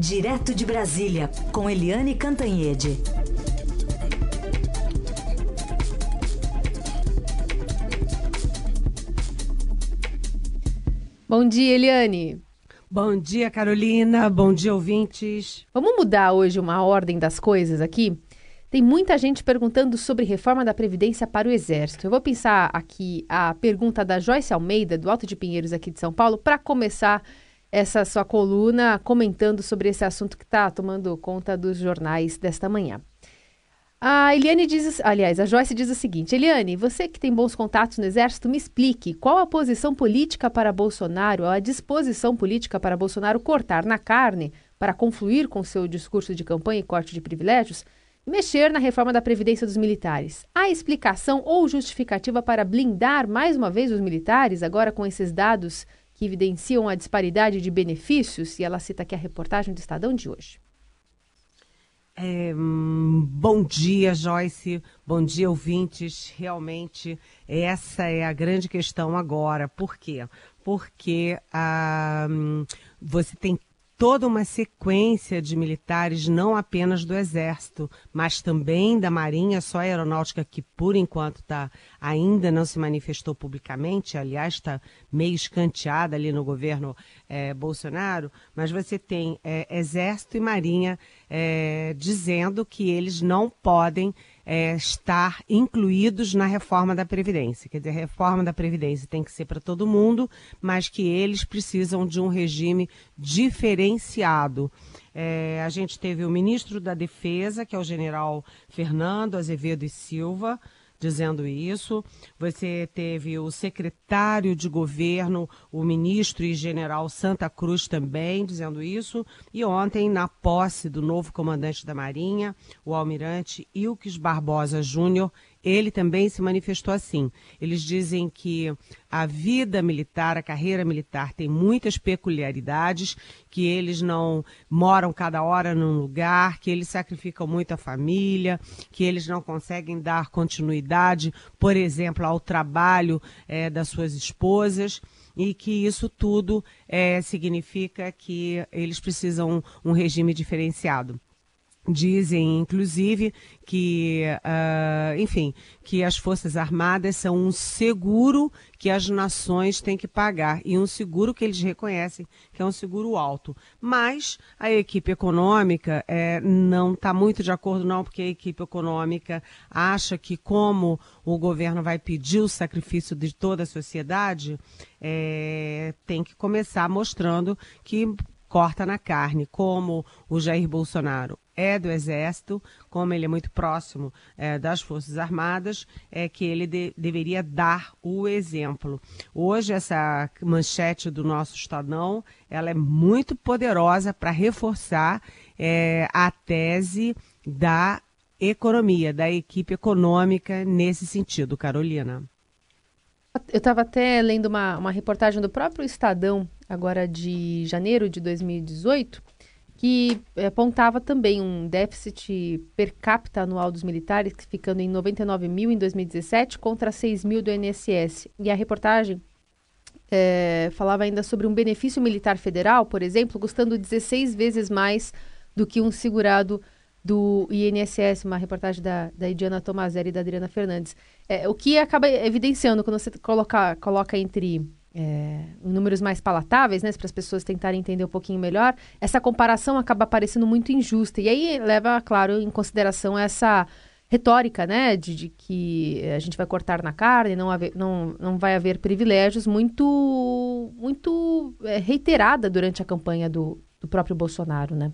Direto de Brasília, com Eliane Cantanhede. Bom dia, Eliane. Bom dia, Carolina. Bom dia, ouvintes. Vamos mudar hoje uma ordem das coisas aqui? Tem muita gente perguntando sobre reforma da Previdência para o Exército. Eu vou pensar aqui a pergunta da Joyce Almeida, do Alto de Pinheiros, aqui de São Paulo, para começar essa sua coluna comentando sobre esse assunto que está tomando conta dos jornais desta manhã. A Eliane diz, aliás, a Joyce diz o seguinte: Eliane, você que tem bons contatos no Exército, me explique qual a posição política para Bolsonaro, a disposição política para Bolsonaro cortar na carne para confluir com seu discurso de campanha e corte de privilégios, mexer na reforma da Previdência dos militares. Há explicação ou justificativa para blindar mais uma vez os militares, agora com esses dados que evidenciam a disparidade de benefícios, e ela cita aqui a reportagem do Estadão de hoje. É, bom dia, Joyce. Bom dia, ouvintes. Realmente, essa é a grande questão agora. Por quê? Porque ah, você tem toda uma sequência de militares, não apenas do Exército, mas também da Marinha, só a Aeronáutica que, por enquanto, tá, ainda não se manifestou publicamente, aliás, está meio escanteada ali no governo é, Bolsonaro, mas você tem é, Exército e Marinha é, dizendo que eles não podem é, estar incluídos na reforma da Previdência. Quer dizer, a reforma da Previdência tem que ser para todo mundo, mas que eles precisam de um regime diferenciado. É, a gente teve o ministro da Defesa, que é o general Fernando Azevedo e Silva, dizendo isso. Você teve o secretário de governo, o ministro e general Santa Cruz também dizendo isso. E ontem, na posse do novo comandante da Marinha, o almirante Ilques Barbosa Júnior, ele também se manifestou assim. Eles dizem que a vida militar, a carreira militar tem muitas peculiaridades, que eles não moram cada hora num lugar, que eles sacrificam muito a família, que eles não conseguem dar continuidade, por exemplo, ao trabalho é, das suas esposas e que isso tudo é, significa que eles precisam um regime diferenciado. Dizem, inclusive, que, uh, enfim, que as Forças Armadas são um seguro que as nações têm que pagar e um seguro que eles reconhecem que é um seguro alto. Mas a equipe econômica é, não está muito de acordo, não, porque a equipe econômica acha que, como o governo vai pedir o sacrifício de toda a sociedade, é, tem que começar mostrando que corta na carne, como o Jair Bolsonaro é do Exército, como ele é muito próximo é, das Forças Armadas, é que ele de, deveria dar o exemplo. Hoje, essa manchete do nosso Estadão, ela é muito poderosa para reforçar é, a tese da economia, da equipe econômica nesse sentido, Carolina. Eu estava até lendo uma, uma reportagem do próprio Estadão, agora de janeiro de 2018, que eh, apontava também um déficit per capita anual dos militares, ficando em 99 mil em 2017 contra 6 mil do INSS. E a reportagem é, falava ainda sobre um benefício militar federal, por exemplo, custando 16 vezes mais do que um segurado do INSS, uma reportagem da, da Idiana Tomazelli e da Adriana Fernandes. É, o que acaba evidenciando quando você coloca, coloca entre é, números mais palatáveis, né, para as pessoas tentarem entender um pouquinho melhor, essa comparação acaba parecendo muito injusta. E aí leva, claro, em consideração essa retórica, né, de, de que a gente vai cortar na carne, não, haver, não, não vai haver privilégios, muito, muito é, reiterada durante a campanha do, do próprio Bolsonaro, né?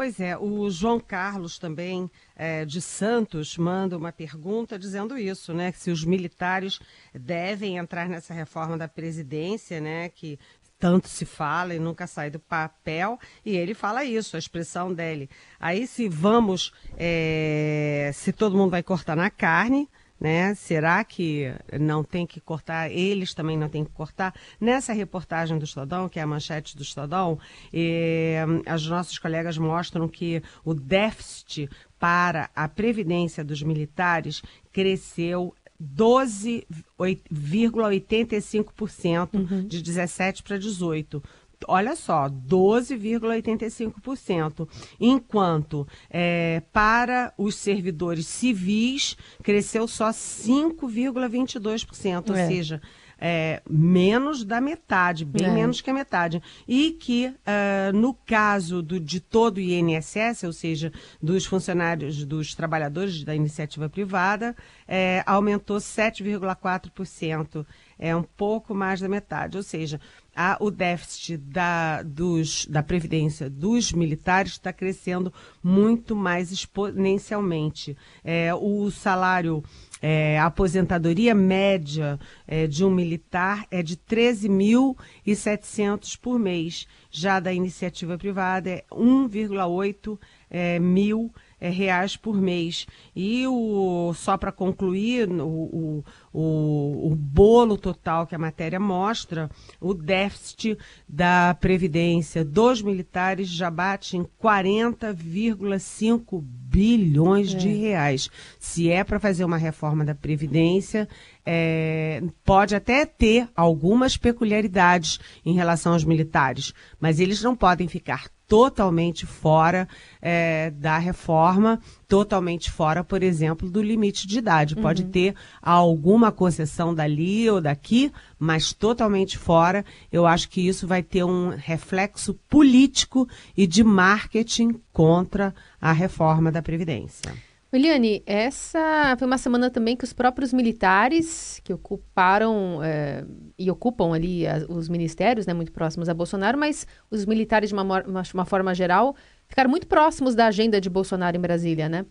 Pois é, o João Carlos também é, de Santos manda uma pergunta dizendo isso, né? Se os militares devem entrar nessa reforma da presidência, né? Que tanto se fala e nunca sai do papel, e ele fala isso, a expressão dele. Aí se vamos, é, se todo mundo vai cortar na carne, né? Será que não tem que cortar? Eles também não têm que cortar? Nessa reportagem do Estadão, que é a manchete do Estadão, eh, as nossas colegas mostram que o déficit para a previdência dos militares cresceu 12,85% uhum. de 17 para 18 olha só, 12,85%, enquanto é, para os servidores civis cresceu só 5,22%, ou é. seja, é, menos da metade, bem é. menos que a metade. E que, uh, no caso do, de todo o INSS, ou seja, dos funcionários, dos trabalhadores da iniciativa privada, é, aumentou 7,4%. É um pouco mais da metade. Ou seja, a, o déficit da, dos, da Previdência dos militares está crescendo muito mais exponencialmente. É, o salário é, a aposentadoria média é, de um militar é de 13.700 por mês. Já da iniciativa privada é 1,8 é, mil é, reais por mês. E o, só para concluir, o, o, o, bolo total que a matéria mostra, o déficit da Previdência dos militares já bate em 40,5 bilhões é. de reais. Se é para fazer uma reforma da Previdência, é, pode até ter algumas peculiaridades em relação aos militares, mas eles não podem ficar totalmente fora é, da reforma, totalmente fora, por exemplo, do limite de idade. Uhum. Pode ter alguma concessão dali ou daqui, mas totalmente fora. Eu acho que isso vai ter um reflexo político e de marketing contra a reforma da Previdência. Eliane, essa foi uma semana também que os próprios militares que ocuparam é, e ocupam ali as, os ministérios, né, muito próximos a Bolsonaro, mas os militares de uma, uma, uma forma geral ficaram muito próximos da agenda de Bolsonaro em Brasília, né?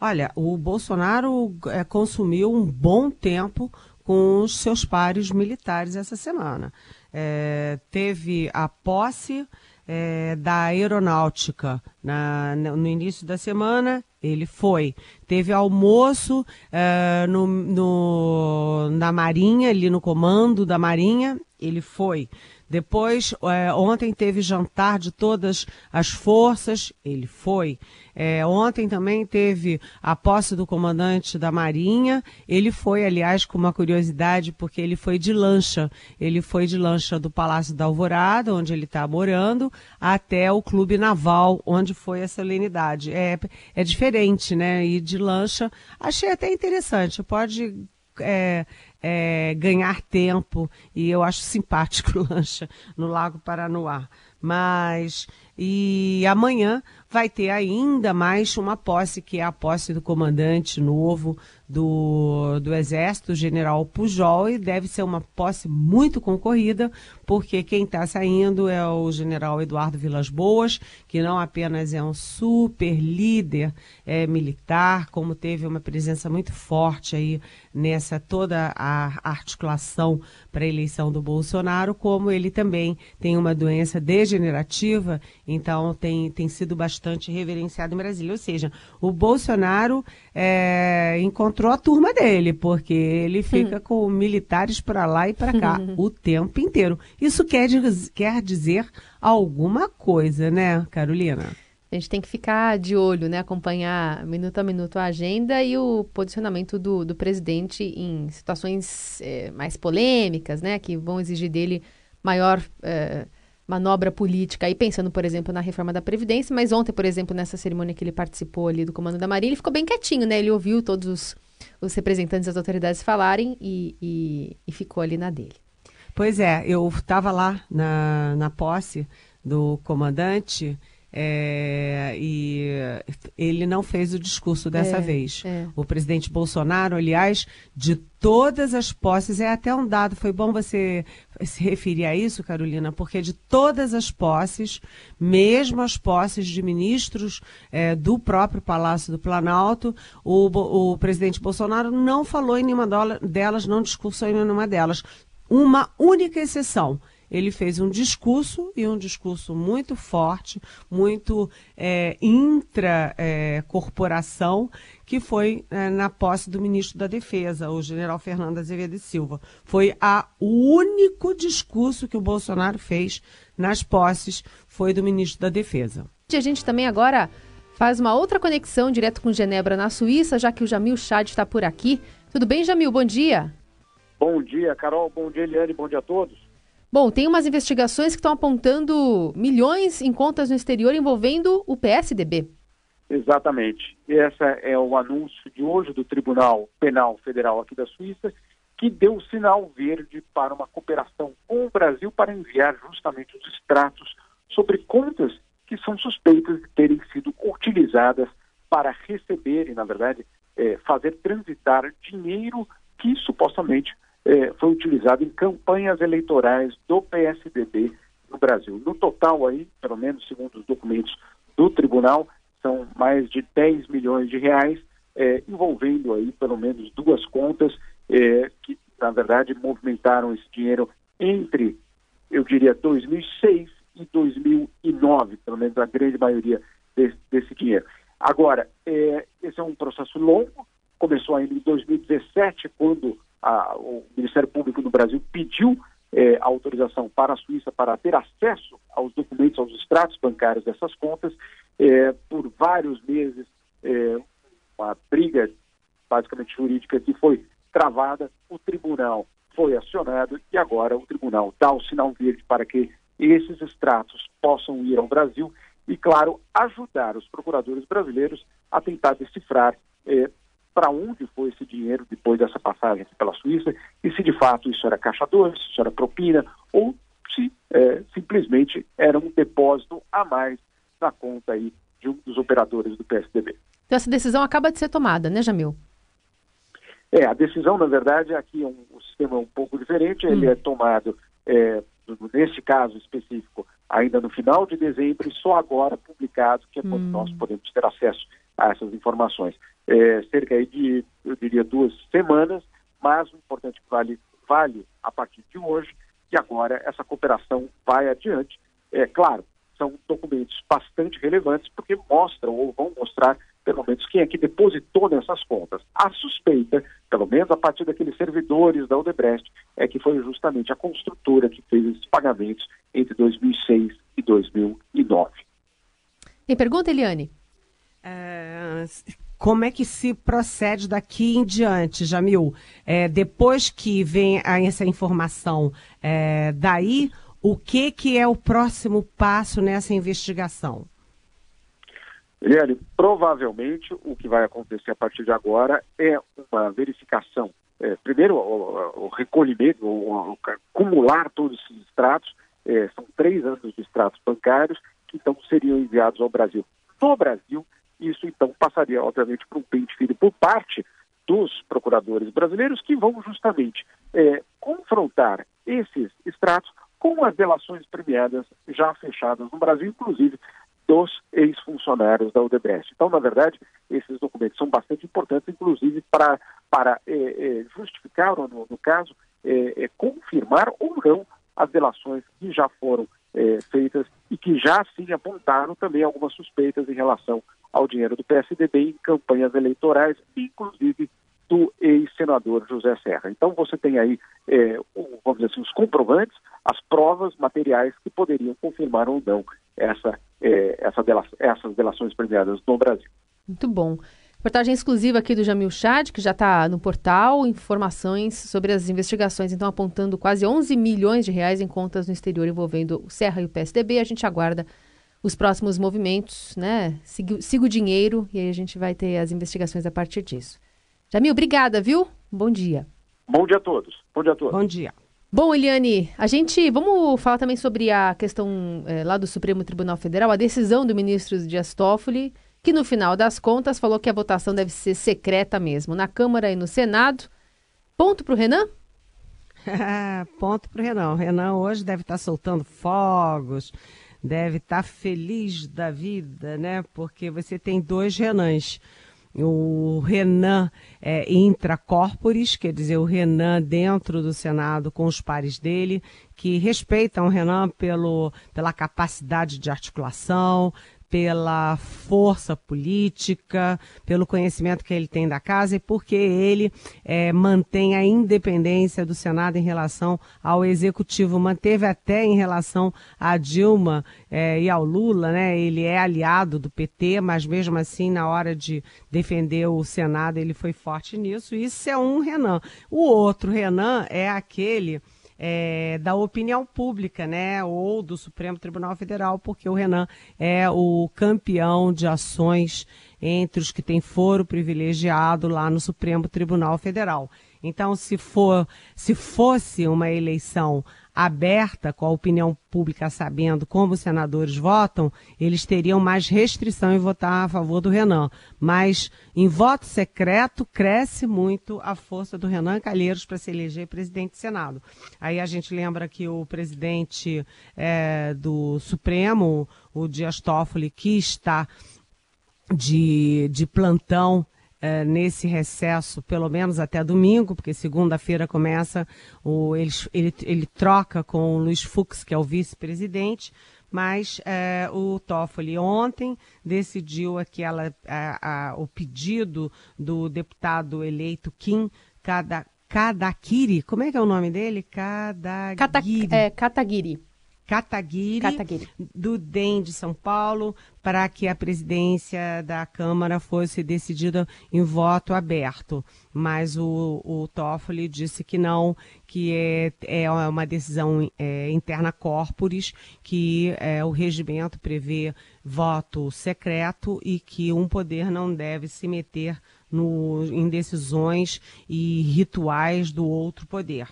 Olha, o Bolsonaro é, consumiu um bom tempo com os seus pares militares essa semana. É, teve a posse é, da aeronáutica na, no início da semana ele foi. Teve almoço uh, no, no, na Marinha, ali no comando da Marinha, ele foi. Depois, é, ontem teve jantar de todas as forças, ele foi. É, ontem também teve a posse do comandante da Marinha, ele foi, aliás, com uma curiosidade, porque ele foi de lancha. Ele foi de lancha do Palácio da Alvorada, onde ele está morando, até o Clube Naval, onde foi a solenidade. É, é diferente, né? Ir de lancha. Achei até interessante. Pode é, é, ganhar tempo e eu acho simpático lancha no Lago Paranoá. Mas e amanhã vai ter ainda mais uma posse, que é a posse do comandante novo do, do Exército, general Pujol, e deve ser uma posse muito concorrida, porque quem está saindo é o general Eduardo Vilas Boas, que não apenas é um super líder é, militar, como teve uma presença muito forte aí nessa toda a articulação para a eleição do Bolsonaro, como ele também tem uma doença degenerativa, então tem, tem sido bastante reverenciado em Brasília. Ou seja, o Bolsonaro é, encontrou a turma dele, porque ele fica hum. com militares para lá e para cá o tempo inteiro. Isso quer, quer dizer alguma coisa, né, Carolina? A gente tem que ficar de olho, né? Acompanhar minuto a minuto a agenda e o posicionamento do, do presidente em situações é, mais polêmicas, né? Que vão exigir dele maior é, manobra política. Aí pensando, por exemplo, na reforma da Previdência, mas ontem, por exemplo, nessa cerimônia que ele participou ali do Comando da Marinha, ele ficou bem quietinho, né? Ele ouviu todos os, os representantes das autoridades falarem e, e, e ficou ali na dele. Pois é, eu estava lá na, na posse do comandante é, e ele não fez o discurso dessa é, vez. É. O presidente Bolsonaro, aliás, de todas as posses, é até um dado, foi bom você se referir a isso, Carolina, porque de todas as posses, mesmo as posses de ministros é, do próprio Palácio do Planalto, o, o presidente Bolsonaro não falou em nenhuma delas, não discursou em nenhuma delas. Uma única exceção ele fez um discurso e um discurso muito forte, muito é, intra-corporação, é, que foi é, na posse do ministro da Defesa, o general Fernando Azevedo Silva. Foi a, o único discurso que o Bolsonaro fez nas posses, foi do ministro da Defesa. A gente também agora faz uma outra conexão direto com Genebra, na Suíça, já que o Jamil Chad está por aqui. Tudo bem, Jamil? Bom dia. Bom dia, Carol. Bom dia, Eliane. Bom dia a todos. Bom, tem umas investigações que estão apontando milhões em contas no exterior envolvendo o PSDB. Exatamente. Esse é o anúncio de hoje do Tribunal Penal Federal aqui da Suíça, que deu sinal verde para uma cooperação com o Brasil para enviar justamente os extratos sobre contas que são suspeitas de terem sido utilizadas para receber e, na verdade, é, fazer transitar dinheiro que supostamente é, foi utilizado em campanhas eleitorais do PSDB no Brasil. No total aí, pelo menos segundo os documentos do tribunal, são mais de 10 milhões de reais, é, envolvendo aí pelo menos duas contas é, que, na verdade, movimentaram esse dinheiro entre, eu diria, 2006 e 2009, pelo menos a grande maioria desse, desse dinheiro. Agora, é, esse é um processo longo, começou ainda em 2017, quando a, o Ministério Público do Brasil pediu é, autorização para a Suíça para ter acesso aos documentos, aos extratos bancários dessas contas. É, por vários meses, é, uma briga basicamente jurídica que foi travada, o tribunal foi acionado e agora o tribunal dá o sinal verde para que esses extratos possam ir ao Brasil e, claro, ajudar os procuradores brasileiros a tentar decifrar é, para onde foi esse dinheiro depois dessa passagem pela Suíça e se de fato isso era caixa 2, se isso era propina ou se é, simplesmente era um depósito a mais na conta aí de um dos operadores do PSDB. Então essa decisão acaba de ser tomada, né, Jamil? É, a decisão, na verdade, aqui é um, um sistema um pouco diferente, hum. ele é tomado, é, nesse caso específico, ainda no final de dezembro e só agora publicado, que é quando hum. nós podemos ter acesso a essas informações. É, cerca de, eu diria, duas semanas, mas o importante vale, vale a partir de hoje, que agora essa cooperação vai adiante. É claro, são documentos bastante relevantes, porque mostram ou vão mostrar, pelo menos, quem é que depositou nessas contas. A suspeita, pelo menos a partir daqueles servidores da Odebrecht, é que foi justamente a construtora que fez esses pagamentos entre 2006 e 2009. Tem pergunta, Eliane? É, como é que se procede daqui em diante, Jamil? É, depois que vem essa informação, é, daí o que, que é o próximo passo nessa investigação? Eliane, provavelmente o que vai acontecer a partir de agora é uma verificação. É, primeiro, o, o recolhimento, o, o, acumular todos esses extratos. É, são três anos de extratos bancários que então seriam enviados ao Brasil. No Brasil, isso então passaria, obviamente, para um pente fino por parte dos procuradores brasileiros que vão justamente é, confrontar esses extratos com as delações premiadas já fechadas no Brasil, inclusive dos ex-funcionários da Odebrecht. Então, na verdade, esses documentos são bastante importantes, inclusive para, para é, é, justificar, ou no, no caso, é, é confirmar ou não as delações que já foram é, feitas e que já sim apontaram também algumas suspeitas em relação ao dinheiro do PSDB em campanhas eleitorais, inclusive do ex-senador José Serra. Então você tem aí, é, vamos dizer assim, os comprovantes, as provas materiais que poderiam confirmar ou não essa, é, essa essas delações premiadas no Brasil. Muito bom. Reportagem exclusiva aqui do Jamil Chad, que já está no portal, informações sobre as investigações, então apontando quase 11 milhões de reais em contas no exterior envolvendo o Serra e o PSDB. A gente aguarda os próximos movimentos, né? Siga, siga o dinheiro e aí a gente vai ter as investigações a partir disso. Jamil, obrigada, viu? Bom dia. Bom dia a todos. Bom dia a todos. Bom dia. Bom, Eliane, a gente vamos falar também sobre a questão é, lá do Supremo Tribunal Federal, a decisão do ministro Dias Toffoli, que no final das contas falou que a votação deve ser secreta mesmo, na Câmara e no Senado. Ponto para o Renan? Ponto para o Renan. O Renan hoje deve estar soltando fogos, deve estar feliz da vida, né? Porque você tem dois Renans o Renan é, intracorporis, quer dizer, o Renan dentro do Senado com os pares dele, que respeitam o Renan pelo, pela capacidade de articulação, pela força política, pelo conhecimento que ele tem da casa e porque ele é, mantém a independência do Senado em relação ao Executivo. Manteve até em relação a Dilma é, e ao Lula, né? Ele é aliado do PT, mas mesmo assim, na hora de defender o Senado, ele foi forte nisso. Isso é um Renan. O outro Renan é aquele é, da opinião pública, né, ou do Supremo Tribunal Federal, porque o Renan é o campeão de ações entre os que têm foro privilegiado lá no Supremo Tribunal Federal. Então, se for, se fosse uma eleição aberta, com a opinião pública sabendo como os senadores votam, eles teriam mais restrição em votar a favor do Renan. Mas em voto secreto cresce muito a força do Renan Calheiros para se eleger presidente do Senado. Aí a gente lembra que o presidente é, do Supremo, o Dias Toffoli, que está de, de plantão é, nesse recesso, pelo menos até domingo, porque segunda-feira começa, o, ele, ele, ele troca com o Luiz Fux, que é o vice-presidente, mas é, o Toffoli ontem decidiu aquela, a, a, o pedido do deputado eleito Kim Kada, Kadakiri, como é que é o nome dele? Kadagiri. Kata, é, Kataguiri. Kataguiri, Kataguiri, do DEM de São Paulo, para que a presidência da Câmara fosse decidida em voto aberto. Mas o, o Toffoli disse que não, que é, é uma decisão é, interna corporis, que é, o regimento prevê voto secreto e que um poder não deve se meter no, em decisões e rituais do outro poder.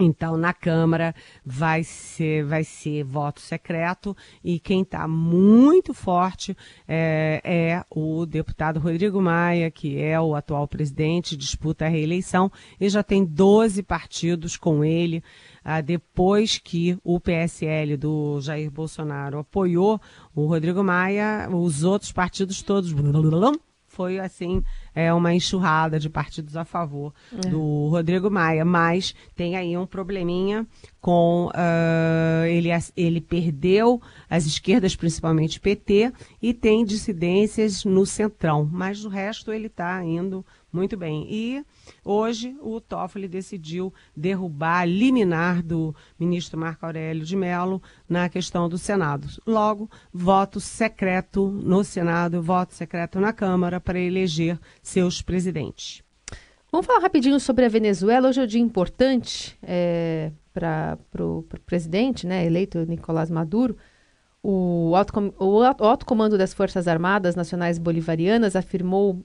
Então, na Câmara vai ser, vai ser voto secreto e quem está muito forte é, é, o deputado Rodrigo Maia, que é o atual presidente, disputa a reeleição e já tem 12 partidos com ele. Ah, depois que o PSL do Jair Bolsonaro apoiou o Rodrigo Maia, os outros partidos todos foi assim é uma enxurrada de partidos a favor é. do Rodrigo Maia, mas tem aí um probleminha com uh, ele, ele perdeu as esquerdas, principalmente PT, e tem dissidências no centrão, mas o resto ele está indo muito bem. E hoje o Toffoli decidiu derrubar, liminar do ministro Marco Aurélio de Mello na questão do Senado. Logo, voto secreto no Senado, voto secreto na Câmara para eleger seus presidentes. Vamos falar rapidinho sobre a Venezuela. Hoje é um dia importante é, para o presidente né, eleito Nicolás Maduro. O alto, o alto comando das Forças Armadas Nacionais Bolivarianas afirmou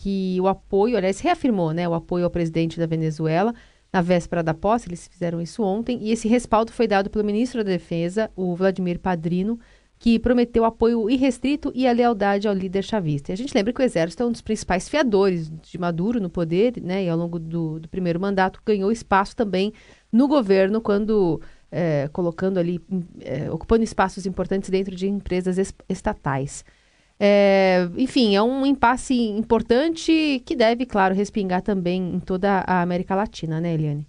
que o apoio, aliás, reafirmou né, o apoio ao presidente da Venezuela na véspera da posse, eles fizeram isso ontem, e esse respaldo foi dado pelo ministro da Defesa, o Vladimir Padrino, que prometeu apoio irrestrito e a lealdade ao líder chavista. E a gente lembra que o Exército é um dos principais fiadores de Maduro no poder, né, e ao longo do, do primeiro mandato ganhou espaço também no governo, quando é, colocando ali, é, ocupando espaços importantes dentro de empresas estatais. É, enfim, é um impasse importante que deve, claro, respingar também em toda a América Latina, né, Eliane?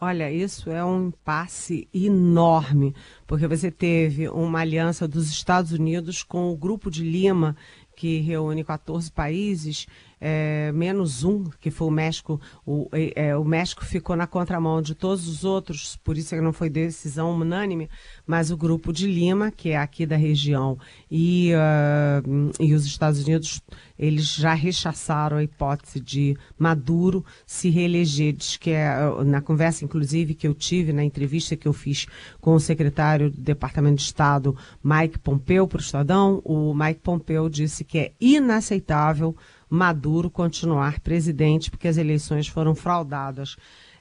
Olha, isso é um impasse enorme, porque você teve uma aliança dos Estados Unidos com o Grupo de Lima, que reúne 14 países, é, menos um, que foi o México. O, é, o México ficou na contramão de todos os outros, por isso que não foi decisão unânime, mas o Grupo de Lima, que é aqui da região, e, uh, e os Estados Unidos, eles já rechaçaram a hipótese de Maduro se reeleger. Diz que é, na conversa, inclusive, que eu tive, na entrevista que eu fiz com o secretário do Departamento de Estado, Mike Pompeu, para o Estadão, o Mike Pompeu disse que é inaceitável Maduro continuar presidente, porque as eleições foram fraudadas.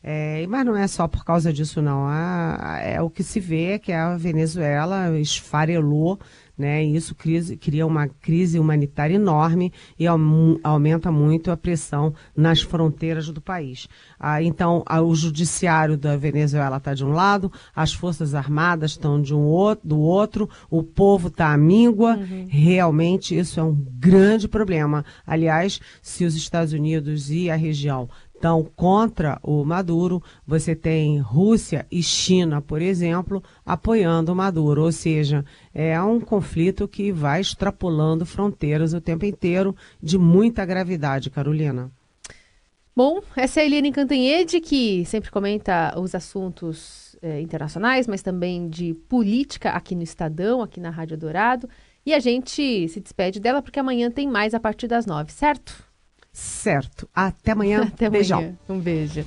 É, mas não é só por causa disso, não. é o que se vê é que a Venezuela esfarelou né? E isso crise, cria uma crise humanitária enorme e aumenta muito a pressão nas fronteiras do país. Ah, então, ah, o judiciário da Venezuela está de um lado, as forças armadas estão de um outro, do outro, o povo está à míngua. Uhum. Realmente, isso é um grande problema. Aliás, se os Estados Unidos e a região então, contra o Maduro, você tem Rússia e China, por exemplo, apoiando o Maduro. Ou seja, é um conflito que vai extrapolando fronteiras o tempo inteiro, de muita gravidade, Carolina. Bom, essa é a Eliane Cantanhede, que sempre comenta os assuntos eh, internacionais, mas também de política aqui no Estadão, aqui na Rádio Dourado. E a gente se despede dela porque amanhã tem mais a partir das nove, certo? Certo. Até amanhã. Até Beijão. amanhã. Um beijo.